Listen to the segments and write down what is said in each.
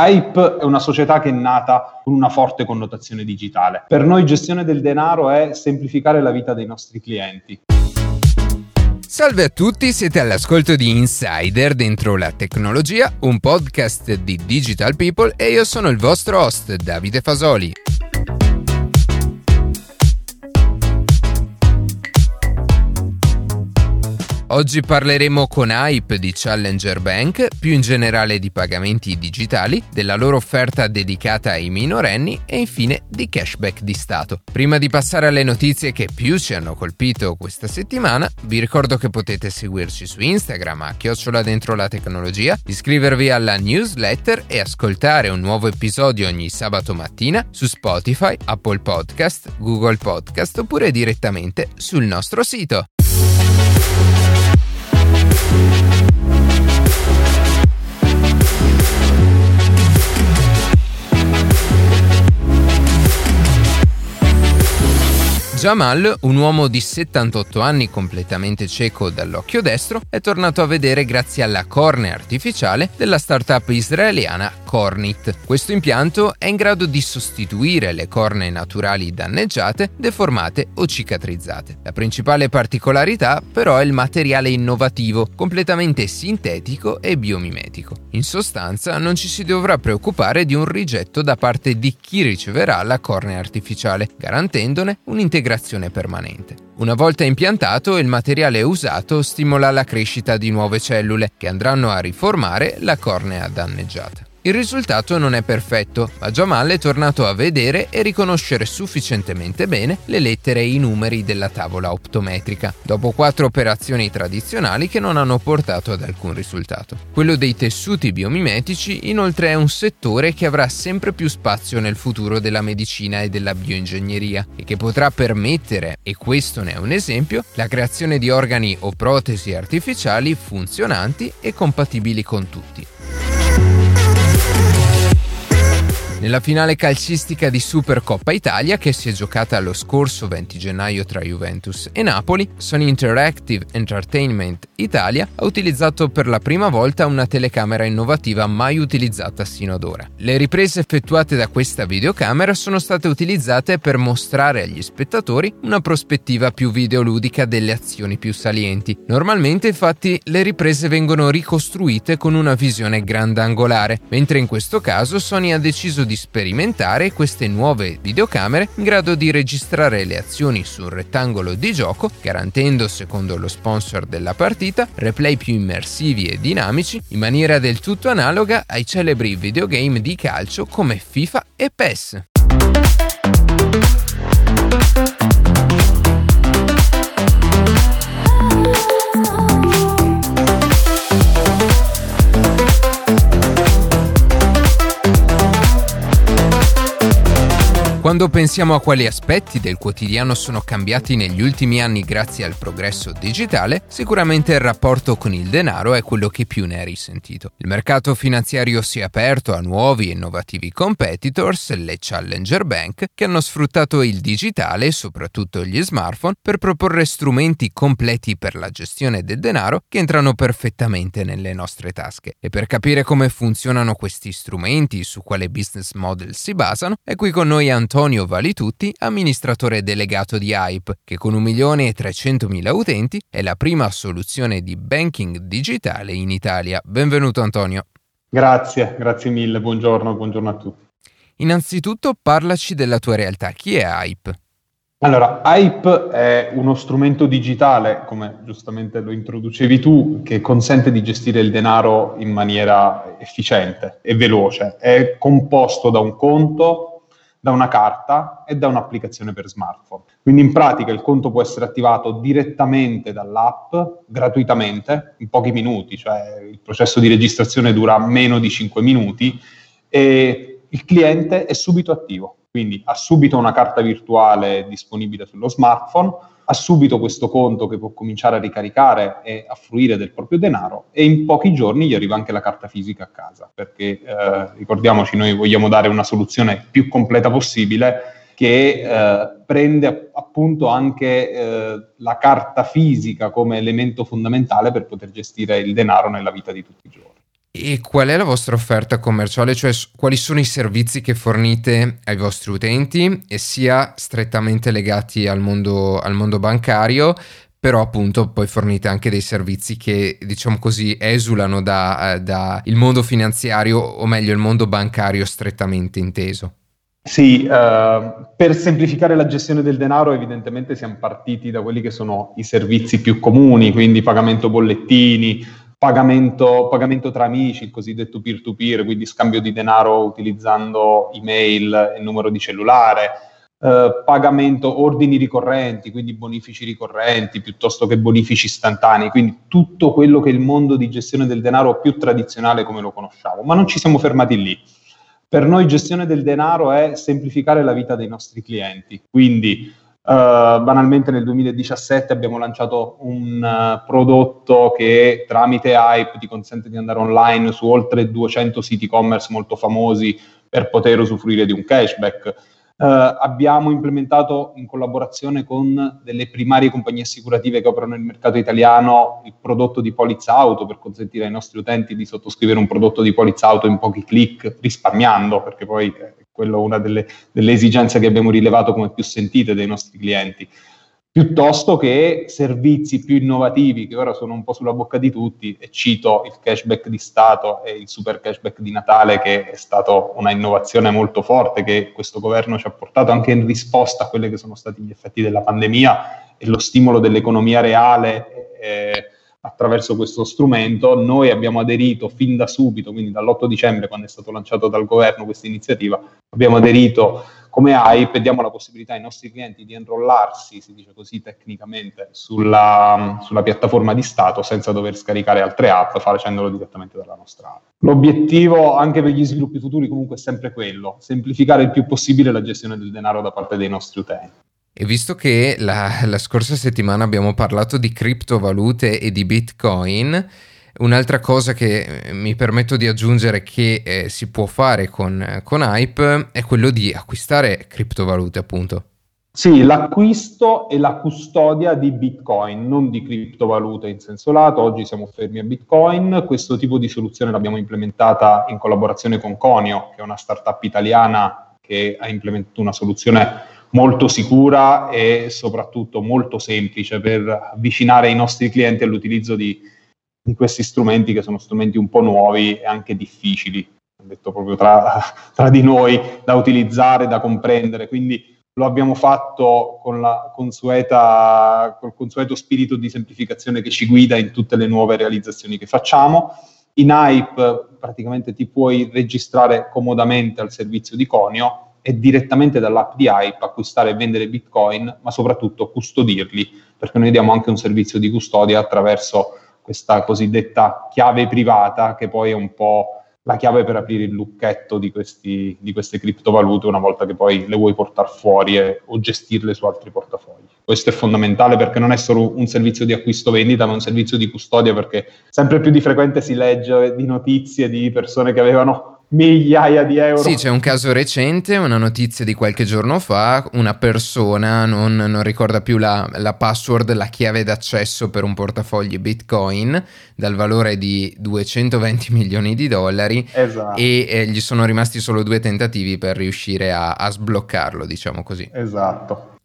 Hype è una società che è nata con una forte connotazione digitale. Per noi gestione del denaro è semplificare la vita dei nostri clienti. Salve a tutti, siete all'ascolto di Insider dentro la tecnologia, un podcast di Digital People e io sono il vostro host Davide Fasoli. Oggi parleremo con Hype di Challenger Bank, più in generale di pagamenti digitali, della loro offerta dedicata ai minorenni e infine di cashback di Stato. Prima di passare alle notizie che più ci hanno colpito questa settimana, vi ricordo che potete seguirci su Instagram a chiocciola dentro la tecnologia, iscrivervi alla newsletter e ascoltare un nuovo episodio ogni sabato mattina su Spotify, Apple Podcast, Google Podcast oppure direttamente sul nostro sito. Jamal, un uomo di 78 anni completamente cieco dall'occhio destro, è tornato a vedere grazie alla cornea artificiale della startup israeliana Cornit. Questo impianto è in grado di sostituire le cornee naturali danneggiate, deformate o cicatrizzate. La principale particolarità però è il materiale innovativo, completamente sintetico e biomimetico. In sostanza non ci si dovrà preoccupare di un rigetto da parte di chi riceverà la cornea artificiale, garantendone un'integrazione integrazione permanente. Una volta impiantato, il materiale usato stimola la crescita di nuove cellule che andranno a riformare la cornea danneggiata. Il risultato non è perfetto, ma Jamal è tornato a vedere e riconoscere sufficientemente bene le lettere e i numeri della tavola optometrica, dopo quattro operazioni tradizionali che non hanno portato ad alcun risultato. Quello dei tessuti biomimetici inoltre è un settore che avrà sempre più spazio nel futuro della medicina e della bioingegneria e che potrà permettere, e questo ne è un esempio, la creazione di organi o protesi artificiali funzionanti e compatibili con tutti. Nella finale calcistica di Supercoppa Italia, che si è giocata lo scorso 20 gennaio tra Juventus e Napoli, Sony Interactive Entertainment Italia ha utilizzato per la prima volta una telecamera innovativa mai utilizzata sino ad ora. Le riprese effettuate da questa videocamera sono state utilizzate per mostrare agli spettatori una prospettiva più videoludica delle azioni più salienti. Normalmente, infatti, le riprese vengono ricostruite con una visione grandangolare, mentre in questo caso Sony ha deciso di sperimentare queste nuove videocamere in grado di registrare le azioni su un rettangolo di gioco, garantendo, secondo lo sponsor della partita, replay più immersivi e dinamici in maniera del tutto analoga ai celebri videogame di calcio come FIFA e PES. Quando pensiamo a quali aspetti del quotidiano sono cambiati negli ultimi anni grazie al progresso digitale, sicuramente il rapporto con il denaro è quello che più ne è risentito. Il mercato finanziario si è aperto a nuovi e innovativi competitors, le Challenger Bank, che hanno sfruttato il digitale soprattutto gli smartphone per proporre strumenti completi per la gestione del denaro che entrano perfettamente nelle nostre tasche. E per capire come funzionano questi strumenti, su quale business model si basano, è qui con noi Antonio Antonio Valitutti, amministratore delegato di Hype, che con 1.300.000 utenti è la prima soluzione di banking digitale in Italia. Benvenuto Antonio. Grazie, grazie mille, buongiorno, buongiorno a tutti. Innanzitutto parlaci della tua realtà, chi è Hype? Allora, Hype è uno strumento digitale, come giustamente lo introducevi tu, che consente di gestire il denaro in maniera efficiente e veloce. È composto da un conto, da una carta e da un'applicazione per smartphone. Quindi in pratica il conto può essere attivato direttamente dall'app, gratuitamente, in pochi minuti, cioè il processo di registrazione dura meno di 5 minuti e il cliente è subito attivo, quindi ha subito una carta virtuale disponibile sullo smartphone, ha subito questo conto che può cominciare a ricaricare e a fruire del proprio denaro e in pochi giorni gli arriva anche la carta fisica a casa, perché eh, ricordiamoci, noi vogliamo dare una soluzione più completa possibile che eh, prende appunto anche eh, la carta fisica come elemento fondamentale per poter gestire il denaro nella vita di tutti i giorni. E qual è la vostra offerta commerciale, cioè quali sono i servizi che fornite ai vostri utenti e sia strettamente legati al mondo, al mondo bancario, però appunto poi fornite anche dei servizi che diciamo così esulano dal eh, da mondo finanziario o meglio il mondo bancario strettamente inteso. Sì, eh, per semplificare la gestione del denaro evidentemente siamo partiti da quelli che sono i servizi più comuni, quindi pagamento bollettini, pagamento, pagamento tra amici, il cosiddetto peer-to-peer, quindi scambio di denaro utilizzando email e numero di cellulare, eh, pagamento ordini ricorrenti, quindi bonifici ricorrenti piuttosto che bonifici istantanei, quindi tutto quello che è il mondo di gestione del denaro più tradizionale come lo conosciamo. Ma non ci siamo fermati lì. Per noi gestione del denaro è semplificare la vita dei nostri clienti, quindi Uh, banalmente nel 2017 abbiamo lanciato un uh, prodotto che tramite Hype ti consente di andare online su oltre 200 siti e-commerce molto famosi per poter usufruire di un cashback. Uh, abbiamo implementato in collaborazione con delle primarie compagnie assicurative che operano nel mercato italiano il prodotto di polizza auto per consentire ai nostri utenti di sottoscrivere un prodotto di polizza auto in pochi clic risparmiando, perché poi è quello una delle, delle esigenze che abbiamo rilevato come più sentite dai nostri clienti. Piuttosto che servizi più innovativi che ora sono un po' sulla bocca di tutti e cito il cashback di Stato e il super cashback di Natale che è stata una innovazione molto forte che questo governo ci ha portato anche in risposta a quelli che sono stati gli effetti della pandemia e lo stimolo dell'economia reale eh, attraverso questo strumento. Noi abbiamo aderito fin da subito, quindi dall'8 dicembre quando è stato lanciato dal governo questa iniziativa, abbiamo aderito come Hype e diamo la possibilità ai nostri clienti di enrollarsi, si dice così tecnicamente, sulla, sulla, piattaforma di Stato senza dover scaricare altre app, facendolo direttamente dalla nostra app. L'obiettivo anche per gli sviluppi futuri comunque è sempre quello, semplificare il più possibile la gestione del denaro da parte dei nostri utenti. E visto che la, la scorsa settimana abbiamo parlato di criptovalute e di Bitcoin, Un'altra cosa che eh, mi permetto di aggiungere che eh, si può fare con, con Hype è quello di acquistare criptovalute, appunto. Sì, l'acquisto e la custodia di Bitcoin, non di criptovalute in senso lato. Oggi siamo fermi a Bitcoin. Questo tipo di soluzione l'abbiamo implementata in collaborazione con Conio, che è una startup italiana che ha implementato una soluzione molto sicura e soprattutto molto semplice per avvicinare i nostri clienti all'utilizzo di di questi strumenti che sono strumenti un po' nuovi e anche difficili, detto proprio tra, tra di noi, da utilizzare, da comprendere. Quindi lo abbiamo fatto con la consueta, col consueto spirito di semplificazione che ci guida in tutte le nuove realizzazioni che facciamo. In Hype praticamente ti puoi registrare comodamente al servizio di Conio e direttamente dall'app di Hype acquistare e vendere Bitcoin, ma soprattutto custodirli, perché noi diamo anche un servizio di custodia attraverso questa cosiddetta chiave privata che poi è un po' la chiave per aprire il lucchetto di, questi, di queste criptovalute una volta che poi le vuoi portare fuori e, o gestirle su altri portafogli. Questo è fondamentale perché non è solo un servizio di acquisto-vendita, ma un servizio di custodia perché sempre più di frequente si legge di notizie di persone che avevano migliaia di euro. Sì, c'è un caso recente, una notizia di qualche giorno fa, una persona non, non ricorda più la, la, password, la chiave d'accesso per un portafoglio Bitcoin dal valore di 220 milioni di dollari esatto. e eh, gli sono rimasti solo due tentativi per riuscire a, a sbloccarlo, diciamo così. Esatto.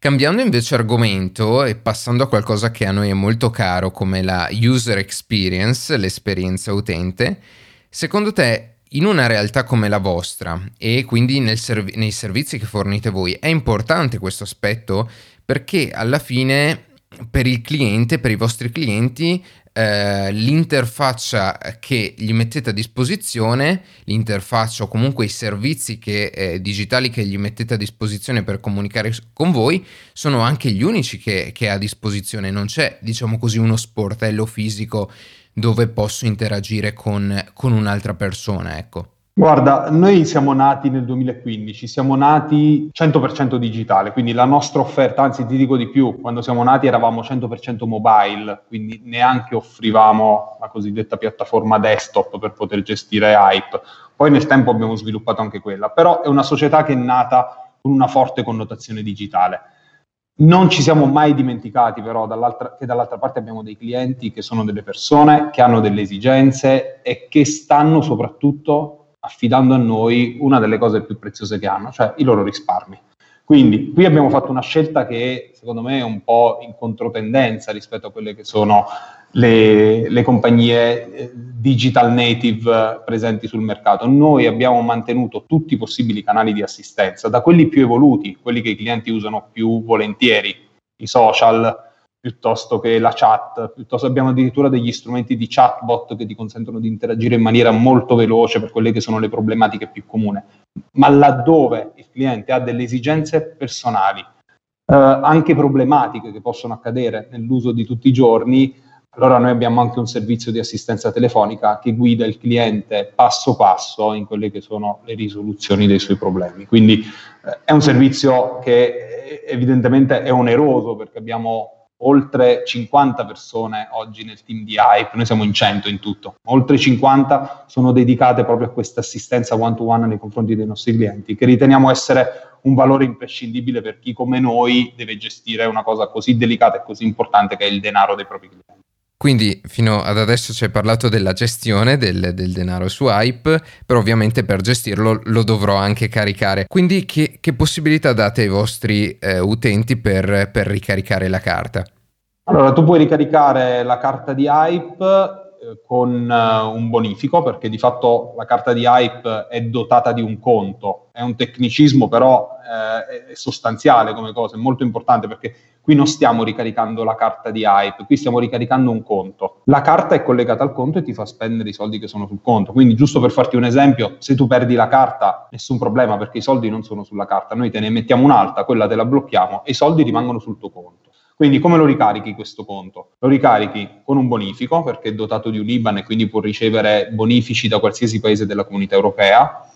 Cambiando invece argomento e passando a qualcosa che a noi è molto caro come la user experience, l'esperienza utente, secondo te in una realtà come la vostra e quindi serv- nei servizi che fornite voi è importante questo aspetto perché alla fine per il cliente, per i vostri clienti, eh, l'interfaccia che gli mettete a disposizione, l'interfaccia o comunque i servizi che, eh, digitali che gli mettete a disposizione per comunicare con voi, sono anche gli unici che, che ha a disposizione. Non c'è, diciamo così, uno sportello fisico dove posso interagire con, con un'altra persona, ecco? Guarda, noi siamo nati nel 2015, siamo nati 100% digitale, quindi la nostra offerta, anzi ti dico di più, quando siamo nati eravamo 100% mobile, quindi neanche offrivamo la cosiddetta piattaforma desktop per poter gestire Hype. Poi nel tempo abbiamo sviluppato anche quella, però è una società che è nata con una forte connotazione digitale Non ci siamo mai dimenticati però dall'altra, che dall'altra parte abbiamo dei clienti che sono delle persone, che hanno delle esigenze e che stanno soprattutto affidando a noi una delle cose più preziose che hanno, cioè i loro risparmi. Quindi qui abbiamo fatto una scelta che secondo me è un po' in controtendenza rispetto a quelle che sono le, le compagnie eh, digital native presenti sul mercato. Noi abbiamo mantenuto tutti i possibili canali di assistenza, da quelli più evoluti, quelli che i clienti usano più volentieri, i social, piuttosto che la chat, piuttosto abbiamo addirittura degli strumenti di chatbot che ti consentono di interagire in maniera molto veloce per quelle che sono le problematiche più comuni. Ma laddove il cliente ha delle esigenze personali, eh, anche problematiche che possono accadere nell'uso di tutti i giorni, allora noi abbiamo anche un servizio di assistenza telefonica che guida il cliente passo passo in quelle che sono le risoluzioni dei suoi problemi. Quindi eh, è un servizio che evidentemente è oneroso perché abbiamo oltre 50 persone oggi nel team di Hype, noi siamo in 100 in tutto, oltre 50 sono dedicate proprio a questa assistenza one-to-one nei confronti dei nostri clienti, che riteniamo essere un valore imprescindibile per chi come noi deve gestire una cosa così delicata e così importante che è il denaro dei propri clienti. Quindi fino ad adesso ci hai parlato della gestione del, del, denaro su Hype, però ovviamente per gestirlo lo dovrò anche caricare. Quindi che, che possibilità date ai vostri eh, utenti per, per ricaricare la carta? Allora, tu puoi ricaricare la carta di Hype eh, con uh, un bonifico, perché di fatto la carta di Hype è dotata di un conto. È un tecnicismo, però uh, è sostanziale come cosa, è molto importante perché qui non stiamo ricaricando la carta di Hype, qui stiamo ricaricando un conto. La carta è collegata al conto e ti fa spendere i soldi che sono sul conto. Quindi, giusto per farti un esempio, se tu perdi la carta, nessun problema perché i soldi non sono sulla carta, noi te ne mettiamo un'altra, quella te la blocchiamo e i soldi rimangono sul tuo conto. Quindi come lo ricarichi questo conto? Lo ricarichi con un bonifico perché è dotato di un IBAN e quindi può ricevere bonifici da qualsiasi paese della comunità europea.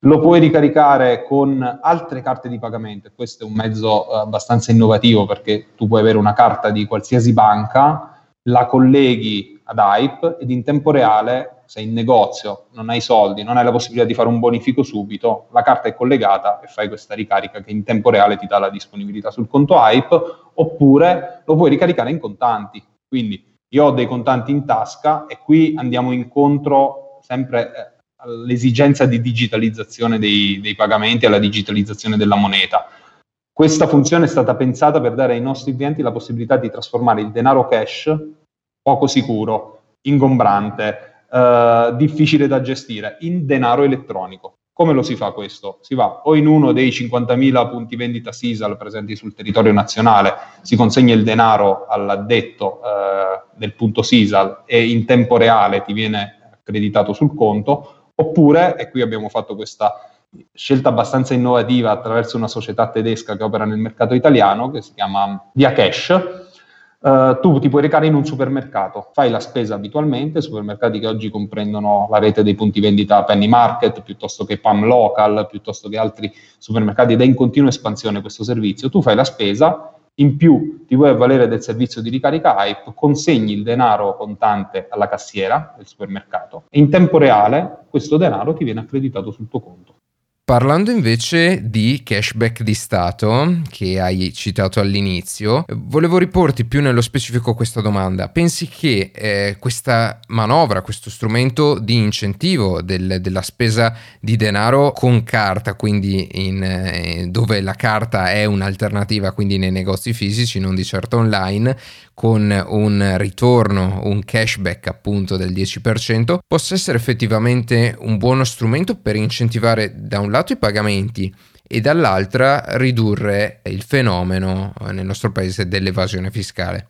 Lo puoi ricaricare con altre carte di pagamento, questo è un mezzo eh, abbastanza innovativo perché tu puoi avere una carta di qualsiasi banca, la colleghi ad Hype ed in tempo reale sei in negozio, non hai soldi, non hai la possibilità di fare un bonifico subito, la carta è collegata e fai questa ricarica che in tempo reale ti dà la disponibilità sul conto Hype, oppure lo puoi ricaricare in contanti. Quindi io ho dei contanti in tasca e qui andiamo incontro sempre eh, all'esigenza di digitalizzazione dei, dei pagamenti, alla digitalizzazione della moneta. Questa funzione è stata pensata per dare ai nostri clienti la possibilità di trasformare il denaro cash poco sicuro, ingombrante, eh, difficile da gestire in denaro elettronico. Come lo si fa questo? Si va o in uno dei 50.000 punti vendita SISAL presenti sul territorio nazionale, si consegna il denaro all'addetto eh, del punto SISAL e in tempo reale ti viene accreditato sul conto, oppure, e qui abbiamo fatto questa scelta abbastanza innovativa attraverso una società tedesca che opera nel mercato italiano, che si chiama Via Cash, Uh, tu ti puoi recare in un supermercato, fai la spesa abitualmente, supermercati che oggi comprendono la rete dei punti vendita Penny Market, piuttosto che PAM Local, piuttosto che altri supermercati ed è in continua espansione questo servizio. Tu fai la spesa, in più ti vuoi avvalere del servizio di ricarica Hype, consegni il denaro contante alla cassiera del supermercato e in tempo reale questo denaro ti viene accreditato sul tuo conto. Parlando invece di cashback di Stato, che hai citato all'inizio, volevo riporti più nello specifico questa domanda. Pensi che eh, questa manovra, questo strumento di incentivo del, della spesa di denaro con carta, quindi in, eh, dove la carta è un'alternativa, quindi nei negozi fisici, non di certo online, con un ritorno, un cashback appunto del 10%, possa essere effettivamente un buono strumento per incentivare da un lato i pagamenti e dall'altra ridurre il fenomeno eh, nel nostro paese dell'evasione fiscale.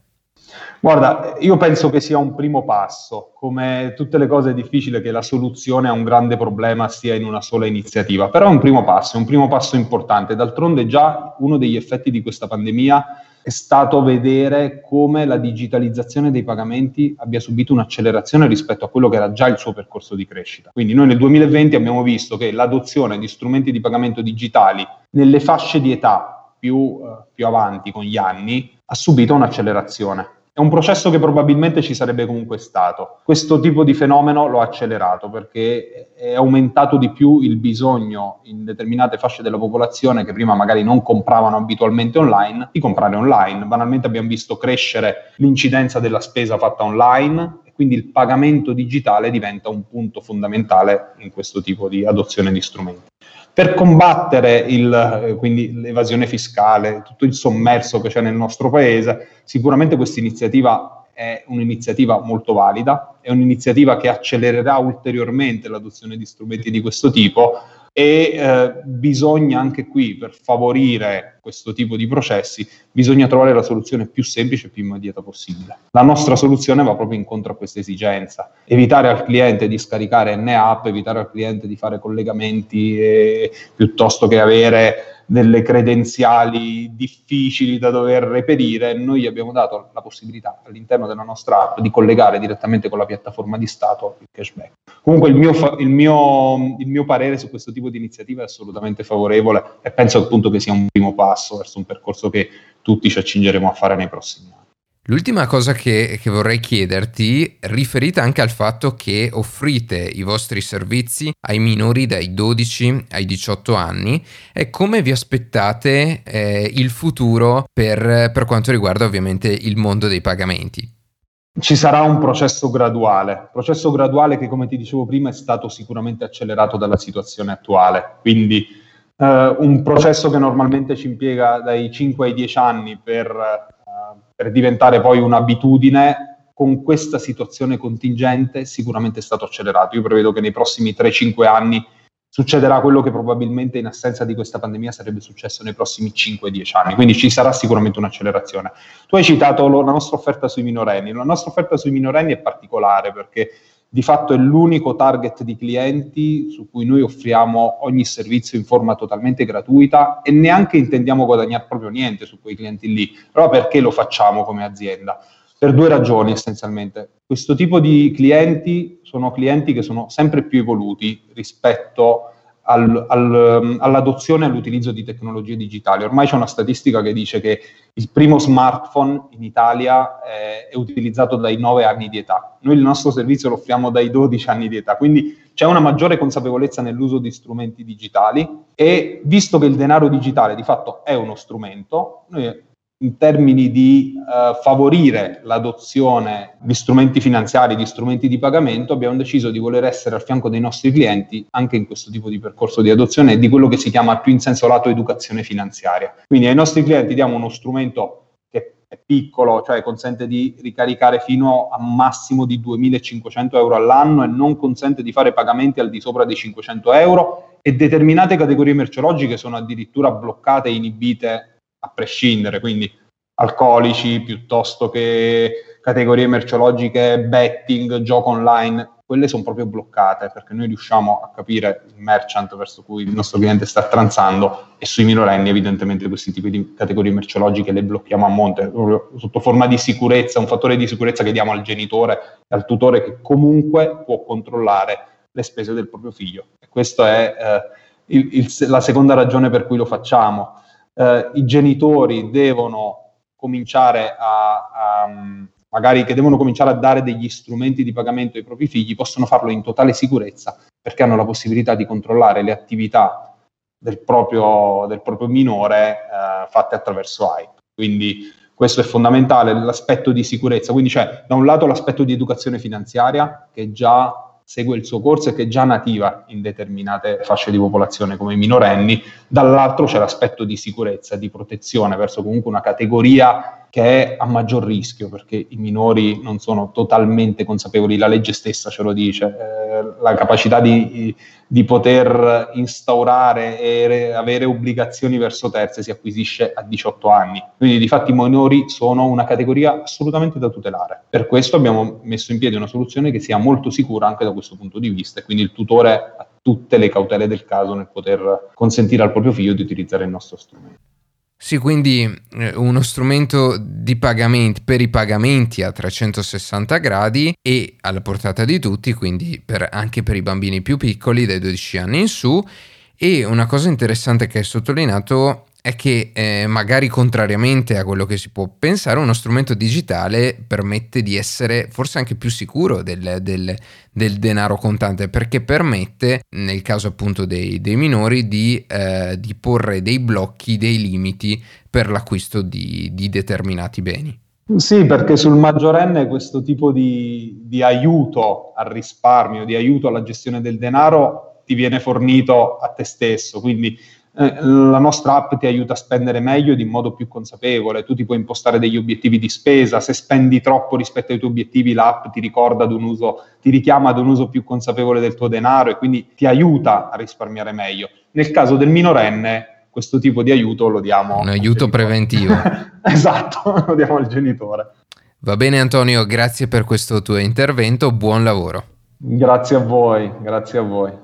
Guarda, io penso che sia un primo passo. Come tutte le cose è difficile che la soluzione a un grande problema sia in una sola iniziativa, però è un primo passo, è un primo passo importante. D'altronde già uno degli effetti di questa pandemia è stato vedere come la digitalizzazione dei pagamenti abbia subito un'accelerazione rispetto a quello che era già il suo percorso di crescita. Quindi noi nel 2020 abbiamo visto che l'adozione di strumenti di pagamento digitali nelle fasce di età più, eh, più avanti con gli anni ha subito un'accelerazione. È un processo che probabilmente ci sarebbe comunque stato. Questo tipo di fenomeno lo ha accelerato perché è aumentato di più il bisogno in determinate fasce della popolazione che prima magari non compravano abitualmente online, di comprare online. Banalmente abbiamo visto crescere l'incidenza della spesa fatta online e quindi il pagamento digitale diventa un punto fondamentale in questo tipo di adozione di strumenti. Per combattere il, eh, quindi l'evasione fiscale, tutto il sommerso che c'è nel nostro paese, sicuramente questa iniziativa è un'iniziativa molto valida, è un'iniziativa che accelererà ulteriormente l'adozione di strumenti di questo tipo e eh, bisogna anche qui, per favorire questo tipo di processi, bisogna trovare la soluzione più semplice e più immediata possibile. La nostra soluzione va proprio incontro a questa esigenza, evitare al cliente di scaricare NAP, evitare al cliente di fare collegamenti eh, piuttosto che avere delle credenziali difficili da dover reperire, noi abbiamo dato la possibilità all'interno della nostra app di collegare direttamente con la piattaforma di Stato il cashback. Comunque il mio, fa- il mio, il mio parere su questo tipo di iniziativa è assolutamente favorevole e penso appunto che sia un primo passo verso un percorso che tutti ci accingeremo a fare nei prossimi anni. L'ultima cosa che, che, vorrei chiederti, riferita anche al fatto che offrite i vostri servizi ai minori dai 12 ai 18 anni, è come vi aspettate eh, il futuro per, per quanto riguarda ovviamente il mondo dei pagamenti. Ci sarà un processo graduale, processo graduale che come ti dicevo prima è stato sicuramente accelerato dalla situazione attuale, quindi eh, un processo che normalmente ci impiega dai 5 ai 10 anni per per diventare poi un'abitudine, con questa situazione contingente sicuramente è stato accelerato. Io prevedo che nei prossimi 3-5 anni succederà quello che probabilmente in assenza di questa pandemia sarebbe successo nei prossimi 5-10 anni, quindi ci sarà sicuramente un'accelerazione. Tu hai citato la nostra offerta sui minorenni, la nostra offerta sui minorenni è particolare perché di fatto è l'unico target di clienti su cui noi offriamo ogni servizio in forma totalmente gratuita e neanche intendiamo guadagnare proprio niente su quei clienti lì. Però perché lo facciamo come azienda? Per due ragioni essenzialmente. Questo tipo di clienti sono clienti che sono sempre più evoluti rispetto al, al, um, all'adozione e all'utilizzo di tecnologie digitali. Ormai c'è una statistica che dice che il primo smartphone in Italia è, è utilizzato dai 9 anni di età. Noi il nostro servizio lo offriamo dai 12 anni di età, quindi c'è una maggiore consapevolezza nell'uso di strumenti digitali e visto che il denaro digitale di fatto è uno strumento, noi in termini di eh, favorire l'adozione di strumenti finanziari, di strumenti di pagamento, abbiamo deciso di voler essere al fianco dei nostri clienti anche in questo tipo di percorso di adozione e di quello che si chiama più in senso lato educazione finanziaria. Quindi ai nostri clienti diamo uno strumento che è piccolo, cioè consente di ricaricare fino a massimo di 2.500 euro all'anno e non consente di fare pagamenti al di sopra dei 500 euro e determinate categorie merceologiche sono addirittura bloccate e inibite a prescindere, quindi alcolici piuttosto che categorie merceologiche, betting, gioco online, quelle sono proprio bloccate perché noi riusciamo a capire il merchant verso cui il nostro cliente sta transando e sui minorenni evidentemente questi tipi di categorie merceologiche le blocchiamo a monte sotto forma di sicurezza, un fattore di sicurezza che diamo al genitore e al tutore che comunque può controllare le spese del proprio figlio. E questa è eh, il, il, la seconda ragione per cui lo facciamo eh, i genitori devono cominciare a, a, magari che devono cominciare a dare degli strumenti di pagamento ai propri figli, possono farlo in totale sicurezza perché hanno la possibilità di controllare le attività del proprio, del proprio minore eh, fatte attraverso AIP. Quindi questo è fondamentale, l'aspetto di sicurezza. Quindi c'è da un lato l'aspetto di educazione finanziaria che già segue il suo corso e che è già nativa in determinate fasce di popolazione come i minorenni, dall'altro c'è l'aspetto di sicurezza, di protezione verso comunque una categoria che è a maggior rischio perché i minori non sono totalmente consapevoli, la legge stessa ce lo dice, eh, la capacità di, di, poter instaurare e avere obbligazioni verso terze si acquisisce a 18 anni. Quindi di fatto i minori sono una categoria assolutamente da tutelare. Per questo abbiamo messo in piedi una soluzione che sia molto sicura anche da questo punto di vista e quindi il tutore ha tutte le cautele del caso nel poter consentire al proprio figlio di utilizzare il nostro strumento. Sì, quindi eh, uno strumento di pagamenti per i pagamenti a 360 gradi e alla portata di tutti, quindi per, anche per i bambini più piccoli dai 12 anni in su. E una cosa interessante che hai sottolineato è che eh, magari contrariamente a quello che si può pensare, uno strumento digitale permette di essere forse anche più sicuro del, del, del denaro contante perché permette, nel caso appunto dei, dei minori, di, eh, di, porre dei blocchi, dei limiti per l'acquisto di, di determinati beni. Sì, perché sul maggiorenne questo tipo di, di, aiuto al risparmio, di aiuto alla gestione del denaro ti viene fornito a te stesso, quindi eh, la nostra app ti aiuta a spendere meglio ed in modo più consapevole, tu ti puoi impostare degli obiettivi di spesa, se spendi troppo rispetto ai tuoi obiettivi l'app ti ricorda ad un uso, ti richiama ad un uso più consapevole del tuo denaro e quindi ti aiuta a risparmiare meglio. Nel caso del minorenne questo tipo di aiuto lo diamo. Un aiuto preventivo. esatto, lo diamo al genitore. Va bene Antonio, grazie per questo tuo intervento, buon lavoro. Grazie a voi, grazie a voi.